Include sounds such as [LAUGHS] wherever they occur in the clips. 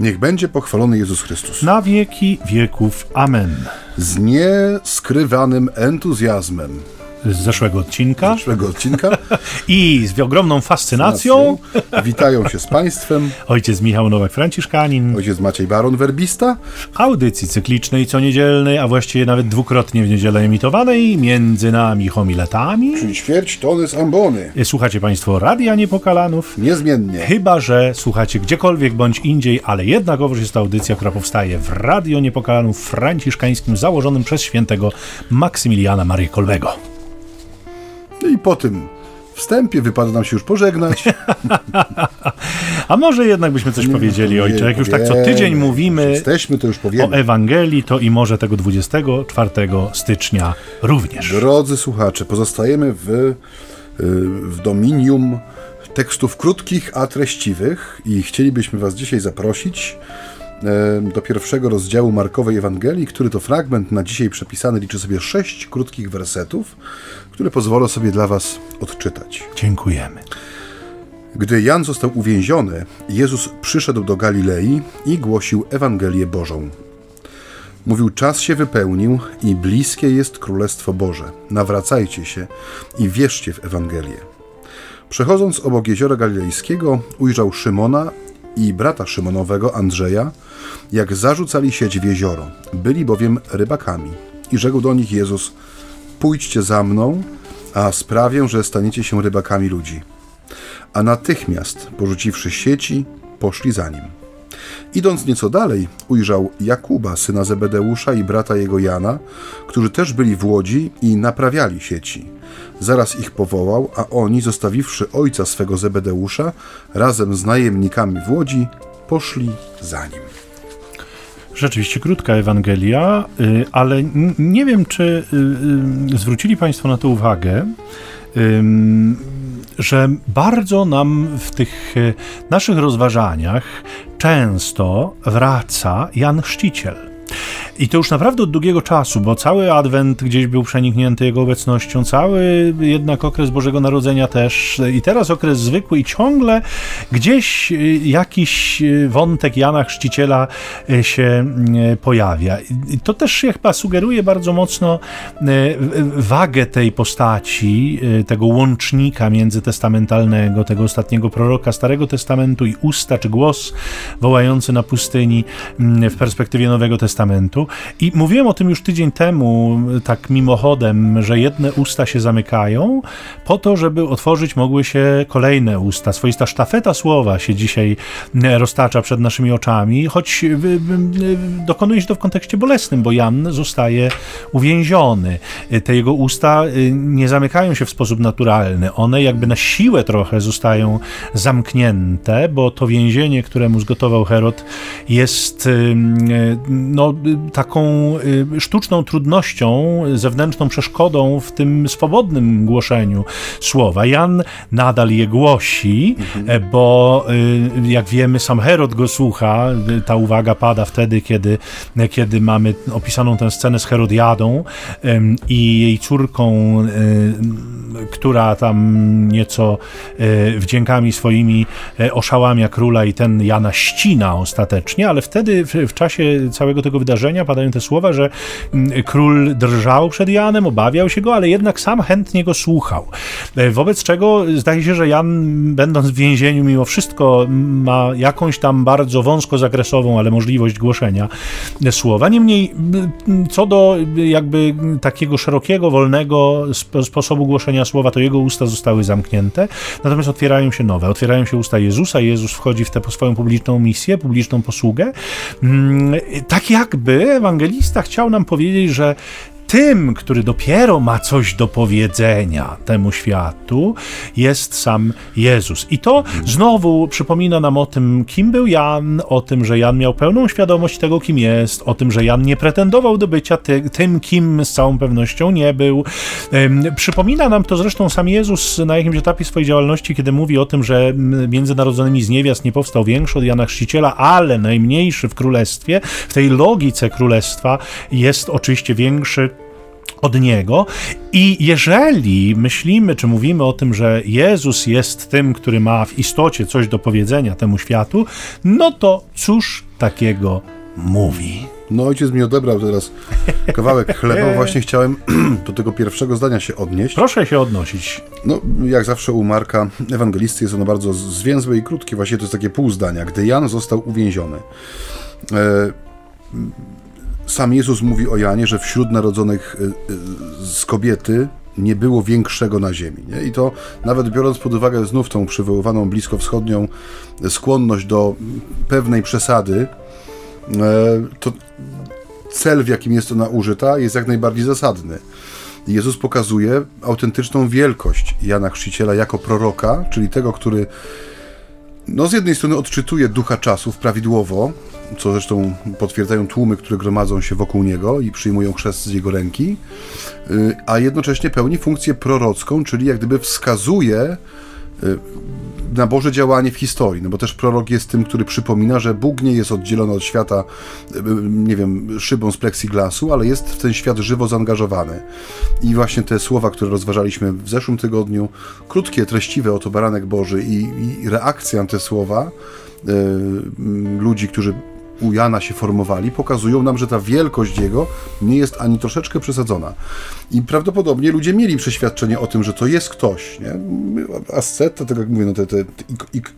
Niech będzie pochwalony Jezus Chrystus. Na wieki wieków. Amen. Z nieskrywanym entuzjazmem Z zeszłego odcinka zeszłego odcinka [LAUGHS] i z ogromną fascynacją witają się z Państwem ojciec Michał Nowak-Franciszkanin ojciec Maciej Baron Werbista. w audycji cyklicznej co niedzielnej, a właściwie nawet dwukrotnie w niedzielę emitowanej między nami homiletami. Czyli ćwierć tony z ambony. Słuchacie Państwo Radia Niepokalanów. Niezmiennie. Chyba, że słuchacie gdziekolwiek bądź indziej, ale jednakowoż jest to audycja, która powstaje w Radio Niepokalanów franciszkańskim założonym przez świętego Maksymiliana Marii Kolbego. No i po tym wstępie wypada nam się już pożegnać. [LAUGHS] A może jednak byśmy coś powiedzieli, ojcze, jak już tak co tydzień mówimy Jesteśmy, to już o powiemy. Ewangelii, to i może tego 24 stycznia również. Drodzy słuchacze, pozostajemy w, y, w dominium tekstów krótkich, a treściwych i chcielibyśmy Was dzisiaj zaprosić do pierwszego rozdziału Markowej Ewangelii, który to fragment na dzisiaj przepisany liczy sobie sześć krótkich wersetów, które pozwolę sobie dla Was odczytać. Dziękujemy. Gdy Jan został uwięziony, Jezus przyszedł do Galilei i głosił Ewangelię Bożą. Mówił: Czas się wypełnił i bliskie jest Królestwo Boże. Nawracajcie się i wierzcie w Ewangelię. Przechodząc obok jeziora galilejskiego, ujrzał Szymona i brata Szymonowego, Andrzeja, jak zarzucali sieć w jezioro. Byli bowiem rybakami. I rzekł do nich Jezus: Pójdźcie za mną, a sprawię, że staniecie się rybakami ludzi a natychmiast, porzuciwszy sieci, poszli za nim. Idąc nieco dalej, ujrzał Jakuba, syna Zebedeusza i brata jego Jana, którzy też byli w łodzi i naprawiali sieci. Zaraz ich powołał, a oni, zostawiwszy ojca swego Zebedeusza, razem z najemnikami w łodzi, poszli za nim. Rzeczywiście krótka Ewangelia, y, ale nie wiem, czy y, y, zwrócili Państwo na to uwagę, że bardzo nam w tych y, naszych rozważaniach często wraca Jan Chrzciciel. I to już naprawdę od długiego czasu, bo cały Adwent gdzieś był przeniknięty jego obecnością, cały jednak okres Bożego Narodzenia też, i teraz okres zwykły, i ciągle gdzieś y, jakiś y, wątek Jana Chrzciciela y, się pojawia. I to też się chyba sugeruje bardzo mocno wagę tej postaci, tego łącznika międzytestamentalnego, tego ostatniego proroka Starego Testamentu i usta czy głos wołający na pustyni mm, w perspektywie Nowego Testamentu. I mówiłem o tym już tydzień temu, tak mimochodem, że jedne usta się zamykają po to, żeby otworzyć mogły się kolejne usta. Swoista sztafeta słowa się dzisiaj roztacza przed naszymi oczami, choć y, y, y, dokonuje się to w kontekście bolesnym, bo Jan zostaje uwięziony. Te jego usta nie zamykają się w sposób naturalny. One jakby na siłę trochę zostają zamknięte, bo to więzienie, które mu zgotował Herod, jest no, y, taką y, sztuczną trudnością, zewnętrzną przeszkodą w tym swobodnym głoszeniu słowa. Jan nadal je głosi, e, bo y, jak wiemy, sam Herod go słucha. Ta uwaga pada wtedy, kiedy, kiedy mamy opisaną tę scenę z Herodiadą i jej córką, y, która tam nieco wdziękami swoimi e, oszałamia króla i ten Jana ścina ostatecznie, ale wtedy w, w czasie całego tego wydarzenia padają te słowa, że mm, król drżał przed Janem, obawiał się go, ale jednak sam chętnie go słuchał. E, Wobec czego zdaje się, że Jan, będąc w więzieniu, mimo wszystko ma jakąś tam bardzo wąskozakresową, ale możliwość głoszenia e, słowa. Niemniej, co do e, jakby takiego szerokiego, wolnego sp- sposobu głoszenia słowa, to jego usta zostały zamknięte, natomiast otwierają się nowe. Otwierają się usta Jezusa, Jezus wchodzi w tę swoją publiczną misję, publiczną posługę. Mm, Tak jakby ewangelista chciał nam powiedzieć, że tym, który dopiero ma coś do powiedzenia temu światu, jest sam Jezus. I to znowu przypomina nam o tym, kim był Jan, o tym, że Jan miał pełną świadomość tego, kim jest, o tym, że Jan nie pretendował do bycia ty, tym, kim z całą pewnością nie był. Przypomina nam to zresztą sam Jezus na jakimś etapie swojej działalności, kiedy mówi o tym, że między narodzonymi z niewiast nie powstał większy od Jana Chrzciciela, ale najmniejszy w królestwie. W tej logice królestwa jest oczywiście większy od Niego. I jeżeli myślimy, czy mówimy o tym, że Jezus jest tym, który ma w istocie coś do powiedzenia temu światu, no to cóż takiego mówi? No ojciec mi odebrał teraz kawałek [LAUGHS] chleba, właśnie chciałem [CLEARS THROAT] do tego pierwszego zdania się odnieść. Proszę się odnosić. No, jak zawsze u Marka Ewangelisty jest ono bardzo zwięzłe i krótkie, właśnie to jest takie pół zdania. Gdy Jan został uwięziony. E, sam Jezus mówi o Janie, że wśród narodzonych e, e, z kobiety nie było większego na ziemi. Nie? I to nawet biorąc pod uwagę znów tą przywoływaną bliskowschodnią skłonność do pewnej przesady, to cel, w jakim jest ona użyta, jest jak najbardziej zasadny. Jezus pokazuje autentyczną wielkość Jana Chrzciciela jako proroka, czyli tego, który no z jednej strony odczytuje ducha czasów prawidłowo, co zresztą potwierdzają tłumy, które gromadzą się wokół niego i przyjmują chrzest z jego ręki, y, a jednocześnie pełni funkcję prorocką, czyli jak gdyby wskazuje y, na Boże działanie w historii, no bo też prorok jest tym, który przypomina, że Bóg nie jest oddzielony od świata, y, nie wiem, szybą z plexiglasu, ale jest w ten świat żywo zaangażowany. I właśnie te słowa, które rozważaliśmy w zeszłym tygodniu, krótkie, treściwe, oto baranek Boży i, i reakcja na te słowa, ludzi, którzy u Jana się formowali, pokazują nam, że ta wielkość jego nie jest ani troszeczkę przesadzona. I prawdopodobnie ludzie mieli przeświadczenie o tym, że to jest ktoś. Nie? Asceta, tak jak mówię, no te, te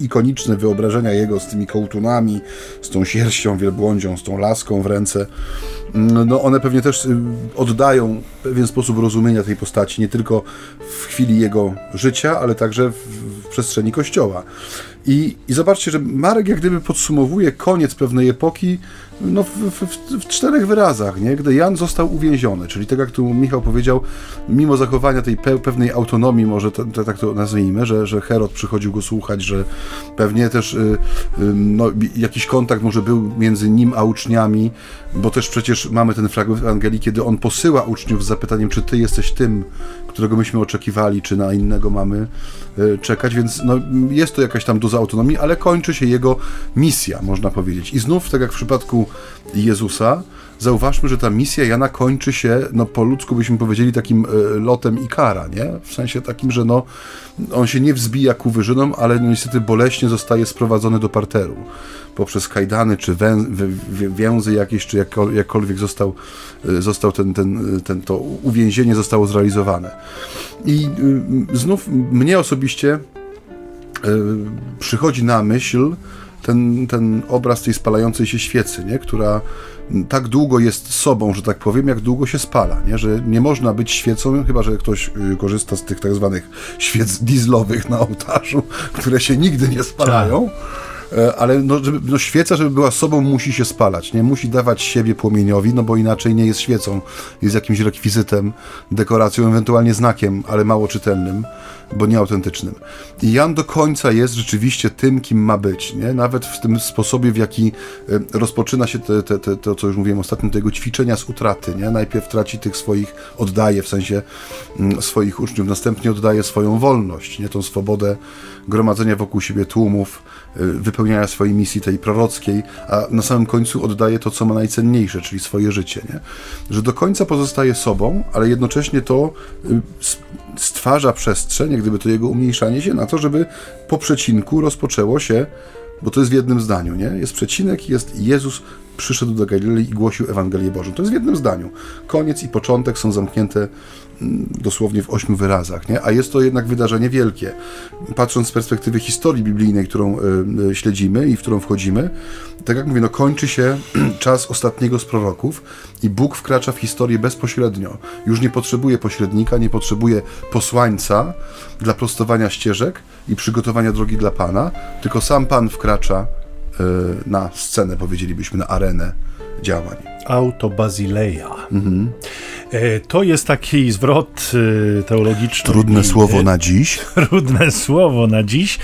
ikoniczne wyobrażenia jego z tymi kołtunami, z tą sierścią wielbłądzią, z tą laską w ręce, mm, no one pewnie też y, oddają pewien sposób rozumienia tej postaci, nie tylko w chwili jego życia, ale także w, w przestrzeni Kościoła. I, I zobaczcie, że Marek jak gdyby podsumowuje koniec pewnej epoki no, w, w, w, czterech wyrazach, nie? gdy Jan został uwięziony, czyli tak jak tu Michał powiedział, mimo zachowania tej pe pewnej autonomii, może tak to nazwijmy, że, że Herod przychodził go słuchać, że pewnie też y, y, no, jakiś kontakt może był między nim a uczniami, bo też przecież mamy ten fragment Ewangelii, kiedy on posyła uczniów z zapytaniem, czy ty jesteś tym, którego myśmy oczekiwali, czy na innego mamy czekać, więc no, jest to jakaś tam doza autonomii, ale kończy się jego misja, można powiedzieć. I znów, tak jak w przypadku Jezusa, zauważmy, że ta misja Jana kończy się, no po ludzku byśmy powiedzieli, takim y, lotem Ikara, nie? W sensie takim, że no, on się nie wzbija ku wyżynom, ale no, niestety boleśnie zostaje sprowadzony do parteru. Poprzez kajdany, czy wę, więzy jakieś, czy jakkolwiek został, y, został ten, ten, ten, to uwięzienie zostało zrealizowane. I y, znów mnie osobiście przychodzi na myśl, ten, ten obraz tej spalającej się świecy, nie? która tak długo jest sobą, że tak powiem, jak długo się spala, nie? że nie można być świecą, chyba że ktoś y, korzysta z tych tak zwanych świec dieslowych na ołtarzu, które się nigdy nie spalają. E, ale no, żeby, no świeca, żeby była sobą, musi się spalać, nie? Musi dawać siebie płomieniowi, no bo inaczej nie jest świecą. Jest jakimś rekwizytem, dekoracją, ewentualnie znakiem, ale mało czytelnym bo nieautentycznym. I Jan do końca jest rzeczywiście tym, kim ma być, nie? nawet w tym sposobie, w jaki e, rozpoczyna się te, te, te, to, co już mówiłem ostatnio, tego ćwiczenia z utraty. Nie? Najpierw traci tych swoich, oddaje w sensie mm, swoich uczniów, następnie oddaje swoją wolność, nie? tą swobodę gromadzenia wokół siebie tłumów, e, wypełniania swojej misji tej prorockiej, a na samym końcu oddaje to, co ma najcenniejsze, czyli swoje życie. Nie? Że do końca pozostaje sobą, ale jednocześnie to y, stwarza przestrzeń, jak gdyby to jego umniejszanie się na to, żeby po przecinku rozpoczęło się, bo to jest w jednym zdaniu, nie? Jest przecinek, jest Jezus przyszedł do Galilei i głosił Ewangelię Bożą. To jest w jednym zdaniu. Koniec i początek są zamknięte dosłownie w ośmiu wyrazach, nie? a jest to jednak wydarzenie wielkie. Patrząc z perspektywy historii biblijnej, którą y, śledzimy i w którą wchodzimy, tak jak mówię, no kończy się [CLEARS THROAT] czas ostatniego z proroków i Bóg wkracza w historię bezpośrednio. Już nie potrzebuje pośrednika, nie potrzebuje posłańca dla prostowania ścieżek i przygotowania drogi dla Pana, tylko sam Pan wkracza na scenę, powiedzielibyśmy, na arenę działań. Autobazileia. Mhm. E, to jest taki zwrot e, teologiczny. [LAUGHS] Trudne słowo na dziś. Trudne słowo na dziś,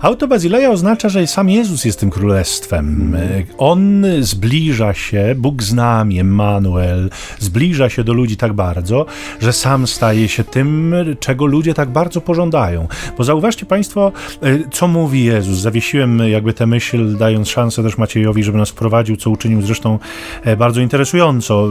Autobazileia oznacza, że sam Jezus jest tym królestwem. On zbliża się, Bóg z nami, Emmanuel, zbliża się do ludzi tak bardzo, że sam staje się tym, czego ludzie tak bardzo pożądają. Bo zauważcie Państwo, y, co mówi Jezus. Zawiesiłem jakby tę myśl, dając szansę też Maciejowi, żeby nas wprowadził, co uczynił zresztą e, bardzo interesująco.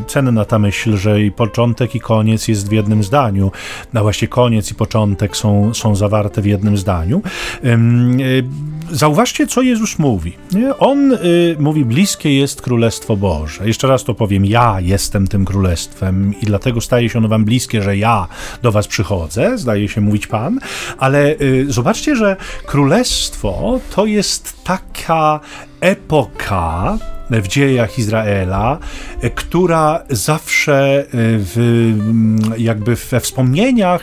Y, cenna ta myśl, że i początek, i koniec jest w jednym zdaniu. A właściwie koniec i początek są, są zawarte w jednym zdaniu. Y, zauważcie, co Jezus mówi. On mówi, bliskie jest Królestwo Boże. Jeszcze raz to powiem, ja jestem tym Królestwem i dlatego staje się ono wam bliskie, że ja do was przychodzę, zdaje się mówić Pan, ale zobaczcie, że Królestwo to jest taka epoka w dziejach Izraela, która zawsze w, jakby we wspomnieniach,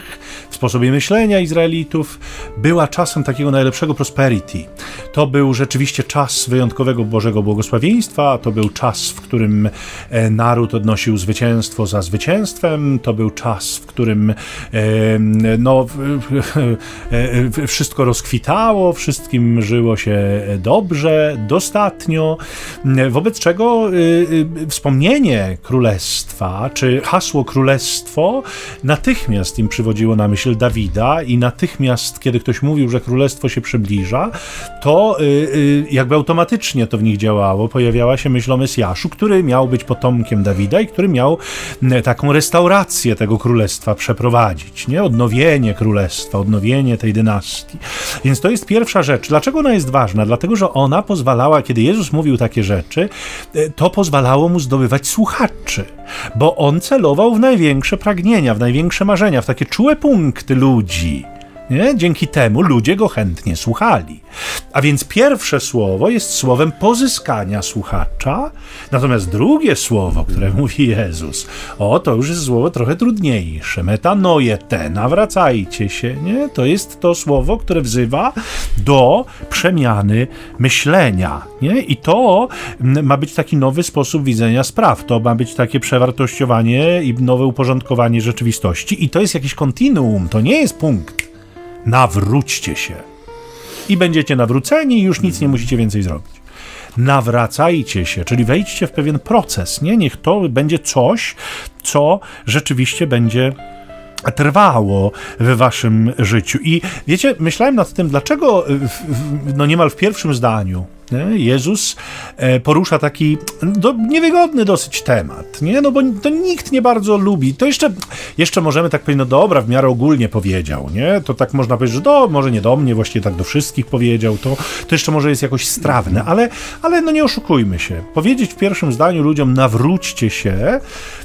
w sposobie myślenia Izraelitów była czasem takiego najlepszego prosperity. To był rzeczywiście czas wyjątkowego Bożego błogosławieństwa, to był czas, w którym e, naród odnosił zwycięstwo za zwycięstwem, to był czas, w którym e, no, e, wszystko rozkwitało, wszystkim żyło się dobrze, dostatnio, wobec czego wspomnienie królestwa, czy hasło królestwo natychmiast im przywodziło na myśl Dawida i natychmiast, kiedy ktoś mówił, że królestwo się przybliża, to y, y, jakby automatycznie to w nich działało. Pojawiała się myśl o Mesjaszu, który miał być potomkiem Dawida i który miał taką restaurację tego królestwa przeprowadzić, nie? Odnowienie królestwa, odnowienie tej dynastii. Więc to jest pierwsza rzecz. Dlaczego ona jest ważna? Dlatego, że ona pozwalała, kiedy Jezus mówił takie rzeczy, y, to pozwalało mu zdobywać słuchaczy, bo on celował w największe pragnienia, w największe marzenia, w takie czułe punkty ludzi. Nie? Dzięki temu ludzie go chętnie słuchali. A więc pierwsze słowo jest słowem pozyskania słuchacza, natomiast drugie słowo, które mówi Jezus, o to już jest słowo trochę trudniejsze. Metanoje te, nawracajcie się. Nie? To jest to słowo, które wzywa do przemiany myślenia. Nie? I to ma być taki nowy sposób widzenia spraw. To ma być takie przewartościowanie i nowe uporządkowanie rzeczywistości. I to jest jakiś kontinuum, to nie jest punkt nawróćcie się. I będziecie nawróceni i już nic nie musicie więcej zrobić. Nawracajcie się, czyli wejdźcie w pewien proces, nie? Niech to będzie coś, co rzeczywiście będzie trwało w waszym życiu. I wiecie, myślałem nad tym, dlaczego no niemal w pierwszym zdaniu Jezus e, porusza taki do, niewygodny dosyć temat, nie? No bo to nikt nie bardzo lubi. To jeszcze, jeszcze możemy tak powiedzieć, no dobra, w miarę ogólnie powiedział, nie? To tak można powiedzieć, że do, może nie do mnie, właściwie tak do wszystkich powiedział, to, to jeszcze może jest jakoś strawne, ale, ale no nie oszukujmy się. Powiedzieć w pierwszym zdaniu ludziom nawróćcie się,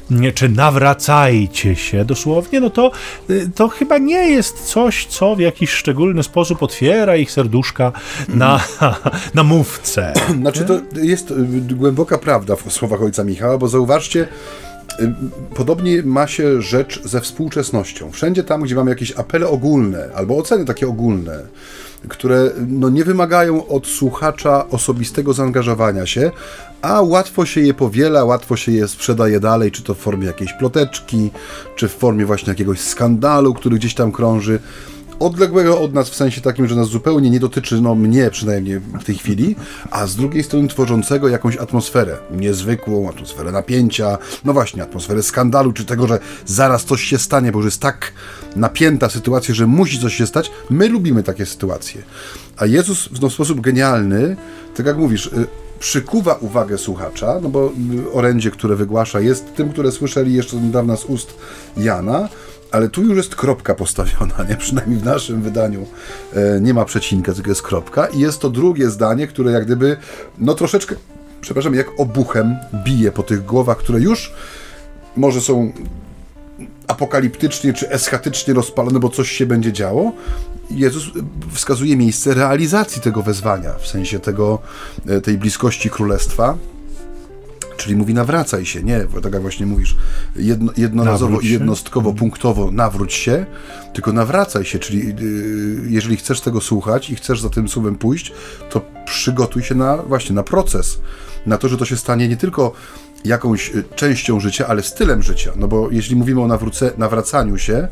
nie, czy nawracajcie się dosłownie, no to, to chyba nie jest coś, co w jakiś szczególny sposób otwiera ich serduszka na, [LAUGHS] na mów [CLEARS THROAT] Znaczy to jest y, głęboka prawda w słowach ojca Michała, bo zauważcie, y, Podobnie ma się rzecz ze współczesnością. Wszędzie tam, gdzie mamy jakieś apele ogólne albo oceny takie ogólne, które no, nie wymagają od słuchacza osobistego zaangażowania się, a łatwo się je powiela, łatwo się je sprzedaje dalej, czy to w formie jakiejś ploteczki, czy w formie właśnie jakiegoś skandalu, który gdzieś tam krąży odległego od nas w sensie takim, że nas zupełnie nie dotyczy, no mnie przynajmniej w tej chwili, a z drugiej strony tworzącego jakąś atmosferę, niezwykłą atmosferę napięcia, no właśnie, atmosferę skandalu, czy tego, że zaraz coś się stanie, bo już jest tak napięta sytuacja, że musi coś się stać. My lubimy takie sytuacje. A Jezus w no, sposób genialny, tak jak mówisz, y, przykuwa uwagę słuchacza, no bo y, orędzie, które wygłasza, jest tym, które słyszeli jeszcze niedawno z ust Jana, ale tu już jest kropka postawiona, nie? Przynajmniej w naszym wydaniu e, nie ma przecinka, tylko jest kropka i jest to drugie zdanie, które jak gdyby, no troszeczkę, przepraszam, jak obuchem bije po tych głowach, które już może są apokaliptycznie czy eschatycznie rozpalone, bo coś się będzie działo. Jezus wskazuje miejsce realizacji tego wezwania, w sensie tego, e, tej bliskości królestwa, Czyli mówi nawracaj się, nie, tak jak właśnie mówisz, jedno, jednorazowo i jednostkowo, mhm. punktowo nawróć się, tylko nawracaj się, czyli yy, jeżeli chcesz tego słuchać i chcesz za tym słowem pójść, to przygotuj się na właśnie na proces, na to, że to się stanie nie tylko jakąś y, częścią życia, ale stylem życia. No bo jeśli mówimy o nawróce, nawracaniu się,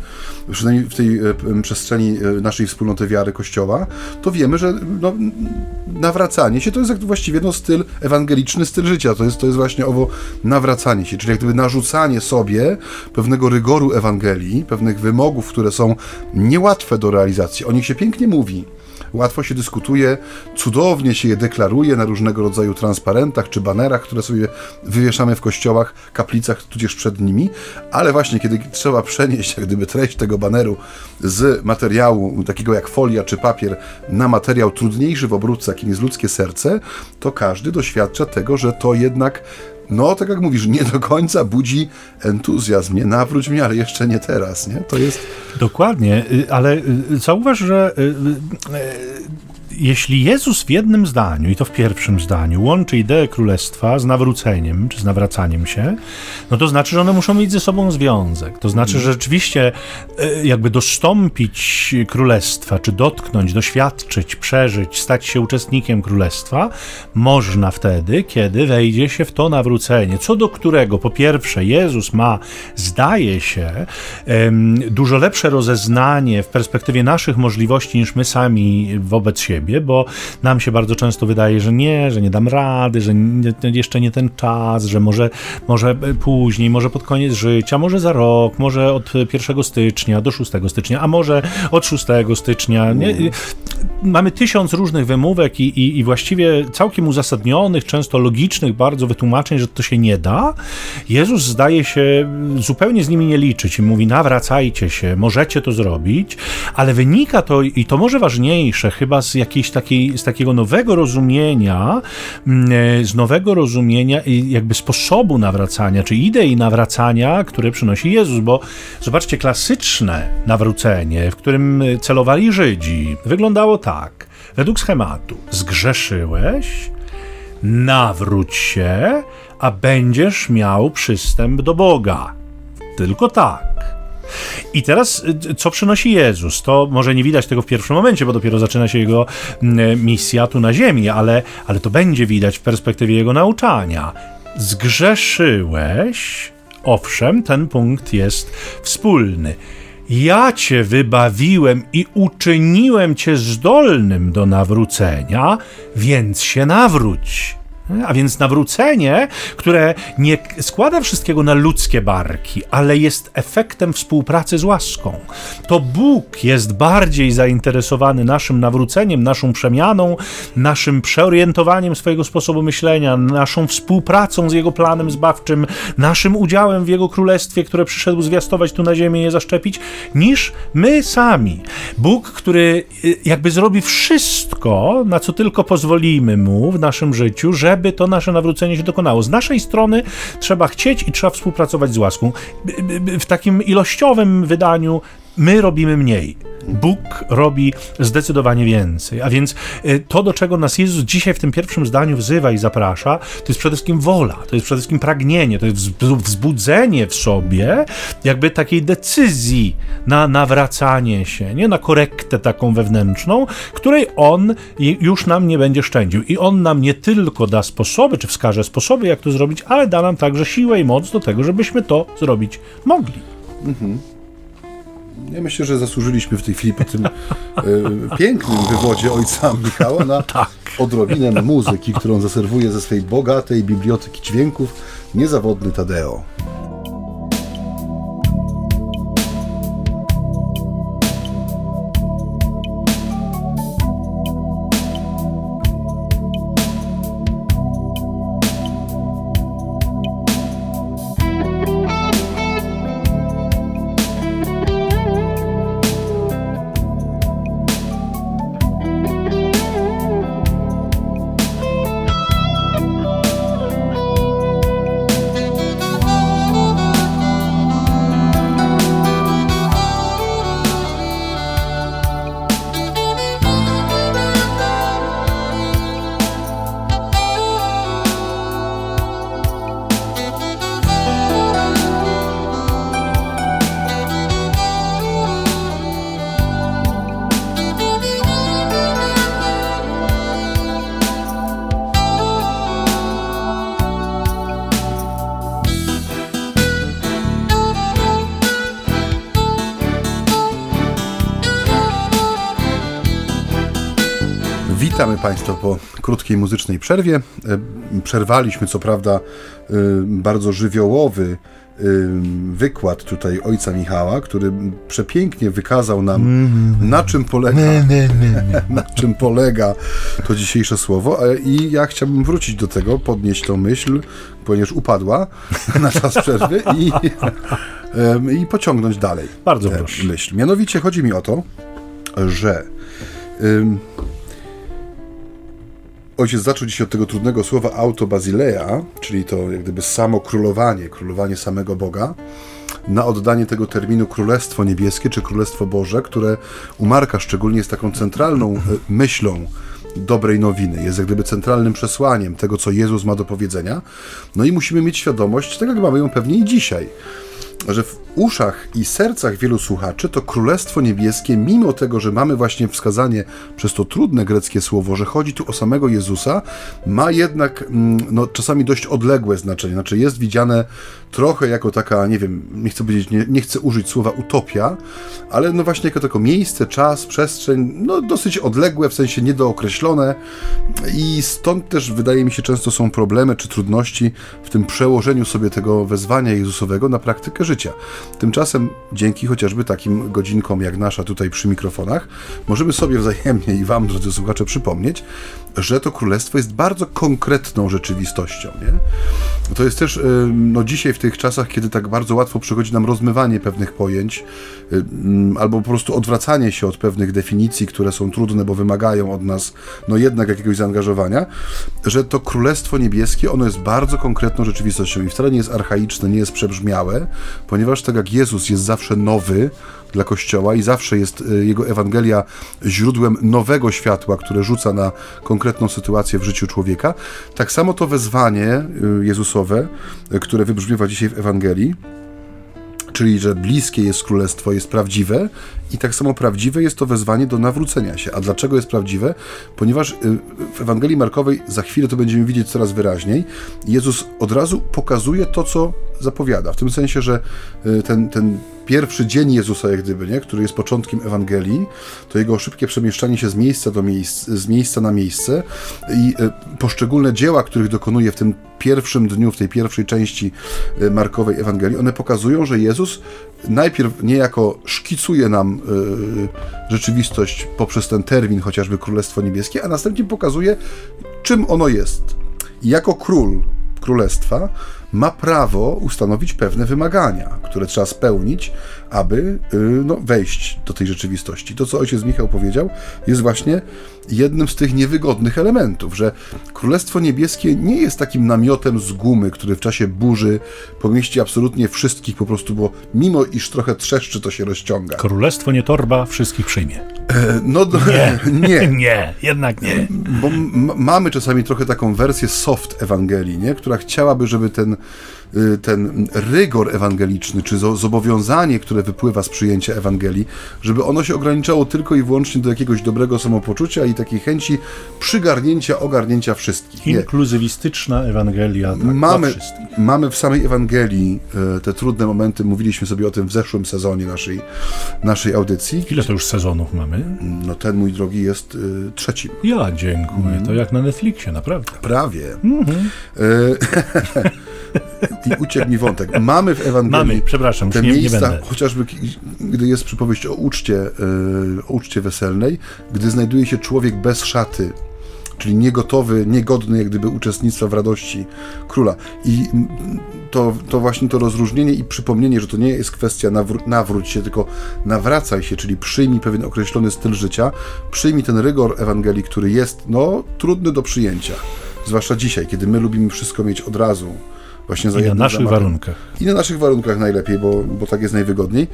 przynajmniej w tej y, przestrzeni y, naszej wspólnoty wiary Kościoła, to wiemy, że no, nawracanie się to jest właściwie no, styl ewangeliczny, styl życia. To jest, to jest właśnie owo nawracanie się, czyli jak gdyby narzucanie sobie pewnego rygoru Ewangelii, pewnych wymogów, które są niełatwe do realizacji. O nich się pięknie mówi łatwo się dyskutuje, cudownie się je deklaruje na różnego rodzaju transparentach czy banerach, które sobie wywieszamy w kościołach, kaplicach, tudzież przed nimi, ale właśnie kiedy trzeba przenieść jak gdyby treść tego baneru z materiału takiego jak folia czy papier na materiał trudniejszy w obróbce, jakim jest ludzkie serce, to każdy doświadcza tego, że to jednak no, tak jak mówisz, nie do końca budzi entuzjazm. Nie nawróć mnie, ale jeszcze nie teraz, nie? To jest... Dokładnie, y, ale y, zauważ, że y, jeśli Jezus w jednym zdaniu, i to w pierwszym zdaniu, łączy ideę królestwa z nawróceniem, czy z nawracaniem się, no to znaczy, że one muszą mieć ze sobą związek. To znaczy, że rzeczywiście e, jakby dostąpić królestwa, czy dotknąć, doświadczyć, przeżyć, stać się uczestnikiem królestwa, można wtedy, kiedy wejdzie się w to nawrócenie, co do którego po pierwsze Jezus ma, zdaje się, dużo lepsze rozeznanie w perspektywie naszych możliwości niż my sami wobec siebie siebie, bo nam się bardzo często wydaje, że nie, że nie dam rady, że nie, jeszcze nie ten czas, że może, może później, może pod koniec życia, może za rok, może od 1 stycznia do 6 stycznia, a może od 6 stycznia. Nie? Mamy tysiąc różnych wymówek i, i, i właściwie całkiem uzasadnionych, często logicznych bardzo wytłumaczeń, że to się nie da. Jezus zdaje się zupełnie z nimi nie liczyć i mówi: nawracajcie się, możecie to zrobić, ale wynika to, i to może ważniejsze, chyba z jakiejś takiej, z takiego nowego rozumienia, mm, z nowego rozumienia i jakby sposobu nawracania, czy idei nawracania, które przynosi Jezus, bo zobaczcie, klasyczne nawrócenie, w którym celowali Żydzi, wyglądało tak, według schematu, zgrzeszyłeś, nawróć się, a będziesz miał przystęp do Boga. Tylko tak. I teraz, y, co przynosi Jezus? To może nie widać tego w pierwszym momencie, bo dopiero zaczyna się jego mm, misja tu na ziemi, ale, ale to będzie widać w perspektywie jego nauczania. Zgrzeszyłeś, owszem, ten punkt jest wspólny. Ja cię wybawiłem i uczyniłem cię zdolnym do nawrócenia, więc się nawróć. A więc nawrócenie, które nie składa wszystkiego na ludzkie barki, ale jest efektem współpracy z łaską. To Bóg jest bardziej zainteresowany naszym nawróceniem, naszą przemianą, naszym przeorientowaniem swojego sposobu myślenia, naszą współpracą z Jego planem zbawczym, naszym udziałem w Jego królestwie, które przyszedł zwiastować tu na ziemię i je zaszczepić, niż my sami. Bóg, który y, jakby zrobi wszystko, na co tylko pozwolimy Mu w naszym życiu, że żeby to nasze nawrócenie się dokonało. Z naszej strony trzeba chcieć i trzeba współpracować z łaską. W takim ilościowym wydaniu my robimy mniej. Bóg robi zdecydowanie więcej. A więc y, to, do czego nas Jezus dzisiaj w tym pierwszym zdaniu wzywa i zaprasza, to jest przede wszystkim wola, to jest przede wszystkim pragnienie, to jest wzbudzenie w sobie jakby takiej decyzji na nawracanie się, nie na korektę taką wewnętrzną, której On już nam nie będzie szczędził. I On nam nie tylko da sposoby, czy wskaże sposoby, jak to zrobić, ale da nam także siłę i moc do tego, żebyśmy to zrobić mogli. Mhm. Ja myślę, że zasłużyliśmy w tej chwili po tym y, pięknym wywodzie ojca Michała na [LAUGHS] tak. odrobinę muzyki, którą zaserwuje ze swojej bogatej biblioteki dźwięków niezawodny Tadeo. Witamy Państwa po krótkiej muzycznej przerwie. E, przerwaliśmy, co prawda, e, bardzo żywiołowy e, wykład tutaj ojca Michała, który przepięknie wykazał nam, na czym polega, [LAUGHS] na czym polega to dzisiejsze słowo. I ja chciałbym wrócić do tego, podnieść tą myśl, ponieważ upadła [LAUGHS] na czas przerwy i, [LAUGHS] i pociągnąć dalej. Bardzo proszę. Myśl. Mianowicie chodzi mi o to, że Ojciec zaczął dzisiaj od tego trudnego słowa autobazileia, czyli to jak gdyby samo królowanie, królowanie samego Boga, na oddanie tego terminu Królestwo Niebieskie czy Królestwo Boże, które u Marka szczególnie jest taką centralną e, myślą dobrej nowiny, jest jak gdyby centralnym przesłaniem tego, co Jezus ma do powiedzenia. No i musimy mieć świadomość, tak jak mamy ją pewnie i dzisiaj, że w uszach i sercach wielu słuchaczy to Królestwo Niebieskie, mimo tego, że mamy właśnie wskazanie przez to trudne greckie słowo, że chodzi tu o samego Jezusa, ma jednak mm, no, czasami dość odległe znaczenie. Znaczy jest widziane trochę jako taka, nie wiem, nie chcę powiedzieć, nie, nie chcę użyć słowa utopia, ale no właśnie jako tako miejsce, czas, przestrzeń, no dosyć odległe, w sensie niedookreślone i stąd też wydaje mi się często są problemy czy trudności w tym przełożeniu sobie tego wezwania Jezusowego na praktykę życia. Tymczasem dzięki chociażby takim godzinkom jak nasza tutaj przy mikrofonach, możemy sobie wzajemnie i Wam, drodzy słuchacze, przypomnieć, że to królestwo jest bardzo konkretną rzeczywistością. Nie? To jest też no, dzisiaj w tych czasach, kiedy tak bardzo łatwo przychodzi nam rozmywanie pewnych pojęć, albo po prostu odwracanie się od pewnych definicji, które są trudne, bo wymagają od nas no jednak jakiegoś zaangażowania, że to Królestwo Niebieskie, ono jest bardzo konkretną rzeczywistością i wcale nie jest archaiczne, nie jest przebrzmiałe, ponieważ tak jak Jezus jest zawsze nowy, dla Kościoła i zawsze jest y, jego Ewangelia źródłem nowego światła, które rzuca na konkretną sytuację w życiu człowieka. Tak samo to wezwanie y, Jezusowe, y, które wybrzmiewa dzisiaj w Ewangelii, czyli że bliskie jest królestwo, jest prawdziwe i tak samo prawdziwe jest to wezwanie do nawrócenia się. A dlaczego jest prawdziwe? Ponieważ w Ewangelii Markowej, za chwilę to będziemy widzieć coraz wyraźniej, Jezus od razu pokazuje to, co zapowiada. W tym sensie, że ten, ten pierwszy dzień Jezusa, jak gdyby, nie? który jest początkiem Ewangelii, to jego szybkie przemieszczanie się z miejsca, do miejsc, z miejsca na miejsce i e, poszczególne dzieła, których dokonuje w tym pierwszym dniu, w tej pierwszej części Markowej Ewangelii, one pokazują, że Jezus najpierw niejako szkicuje nam y, rzeczywistość poprzez ten termin, chociażby Królestwo Niebieskie, a następnie pokazuje, czym ono jest. I jako król królestwa ma prawo ustanowić pewne wymagania, które trzeba spełnić, aby y, no, wejść do tej rzeczywistości. To, co ojciec Michał powiedział, jest właśnie jednym z tych niewygodnych elementów, że Królestwo Niebieskie nie jest takim namiotem z gumy, który w czasie burzy pomieści absolutnie wszystkich po prostu, bo mimo iż trochę trzeszczy, to się rozciąga. Królestwo nie torba, wszystkich przyjmie. E, no nie, [LAUGHS] nie, [LAUGHS] nie, jednak nie. Bo mamy czasami trochę taką wersję soft Ewangelii, nie? która chciałaby, żeby ten ten rygor ewangeliczny, czy zobowiązanie, które wypływa z przyjęcia Ewangelii, żeby ono się ograniczało tylko i wyłącznie do jakiegoś dobrego samopoczucia i takiej chęci przygarnięcia, ogarnięcia wszystkich. Inkluzywistyczna Ewangelia tak, mamy, mamy w samej Ewangelii y, te trudne momenty, mówiliśmy sobie o tym w zeszłym sezonie naszej, naszej audycji. Ile to już sezonów mamy? No ten, mój drogi, jest y, trzecim. Ja dziękuję, mm. to jak na Netflixie, naprawdę. Prawie. Mm -hmm. [LAUGHS] I uciekł mi wątek. Mamy w Ewangelii Mamy, przepraszam, te nie, miejsca, nie chociażby gdy jest przypowieść o uczcie, yy, o uczcie weselnej, gdy znajduje się człowiek bez szaty, czyli niegotowy, niegodny jak gdyby uczestnictwa w radości króla. I to, to właśnie to rozróżnienie i przypomnienie, że to nie jest kwestia nawró- nawróć się, tylko nawracaj się, czyli przyjmij pewien określony styl życia, przyjmij ten rygor Ewangelii, który jest no, trudny do przyjęcia. Zwłaszcza dzisiaj, kiedy my lubimy wszystko mieć od razu Właśnie za I na naszych zamachem. warunkach. I na naszych warunkach najlepiej, bo, bo tak jest najwygodniej.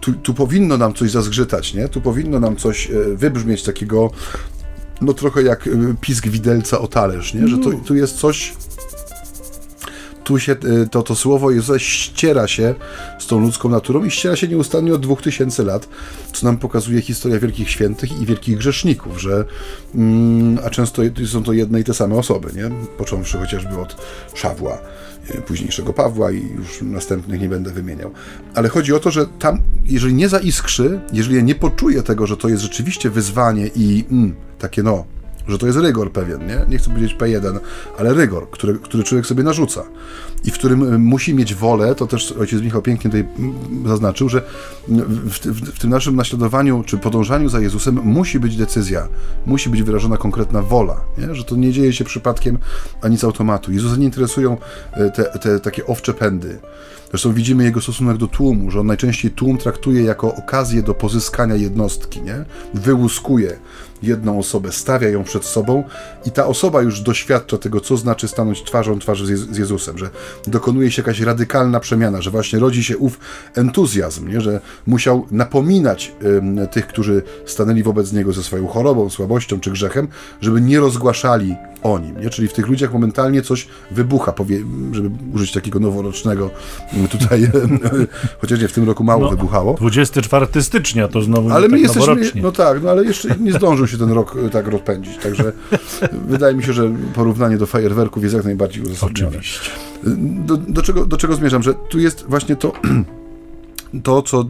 Tu, tu powinno nam coś zazgrzytać, nie? Tu powinno nam coś e, wybrzmieć takiego, no trochę jak e, pisk widelca o talerz, nie? Że tu, tu jest coś, tu się y, to, to słowo Jezusa ściera się z tą ludzką naturą i ściera się nieustannie od dwóch tysięcy lat, co nam pokazuje historia wielkich świętych i wielkich grzeszników, że mm, a często są to jedne i te same osoby, nie? Począwszy chociażby od Szawła, y, późniejszego Pawła i już następnych nie będę wymieniał. Ale chodzi o to, że tam, jeżeli nie zaiskrzy, jeżeli ja nie poczuję tego, że to jest rzeczywiście wyzwanie i mm, takie no, że to jest rygor pewien, nie? Nie chcę powiedzieć P1, ale rygor, który, który człowiek sobie narzuca i w którym y, musi mieć wolę, to też ojciec Michał pięknie tutaj zaznaczył, że w, w, w, tym naszym naśladowaniu czy podążaniu za Jezusem musi być decyzja, musi być wyrażona konkretna wola, nie? że to nie dzieje się przypadkiem ani z automatu. Jezusa nie interesują y, te, te takie owcze pędy. Zresztą widzimy jego stosunek do tłumu, że on najczęściej tłum traktuje jako okazję do pozyskania jednostki, nie? Wyłuskuje jedną osobę, stawia ją przed sobą i ta osoba już doświadcza tego, co znaczy stanąć twarzą twarzy z Jezusem, że dokonuje się jakaś radykalna przemiana, że właśnie rodzi się ów entuzjazm, nie? że musiał napominać ym, tych, którzy stanęli wobec niego ze swoją chorobą, słabością czy grzechem, żeby nie rozgłaszali o nim, nie? czyli w tych ludziach momentalnie coś wybucha, powie, żeby użyć takiego noworocznego tutaj, [LAUGHS] chociaż nie w tym roku mało no, wybuchało. 24 stycznia to znowu ale my tak jesteśmy, No tak, no ale jeszcze nie zdążył się ten rok tak rozpędzić, także wydaje mi się, że porównanie do fajerwerków jest jak najbardziej uzasadnione. Oczywiście. Do, do, czego, do czego zmierzam? Że tu jest właśnie to [CLEARS THROAT] to, co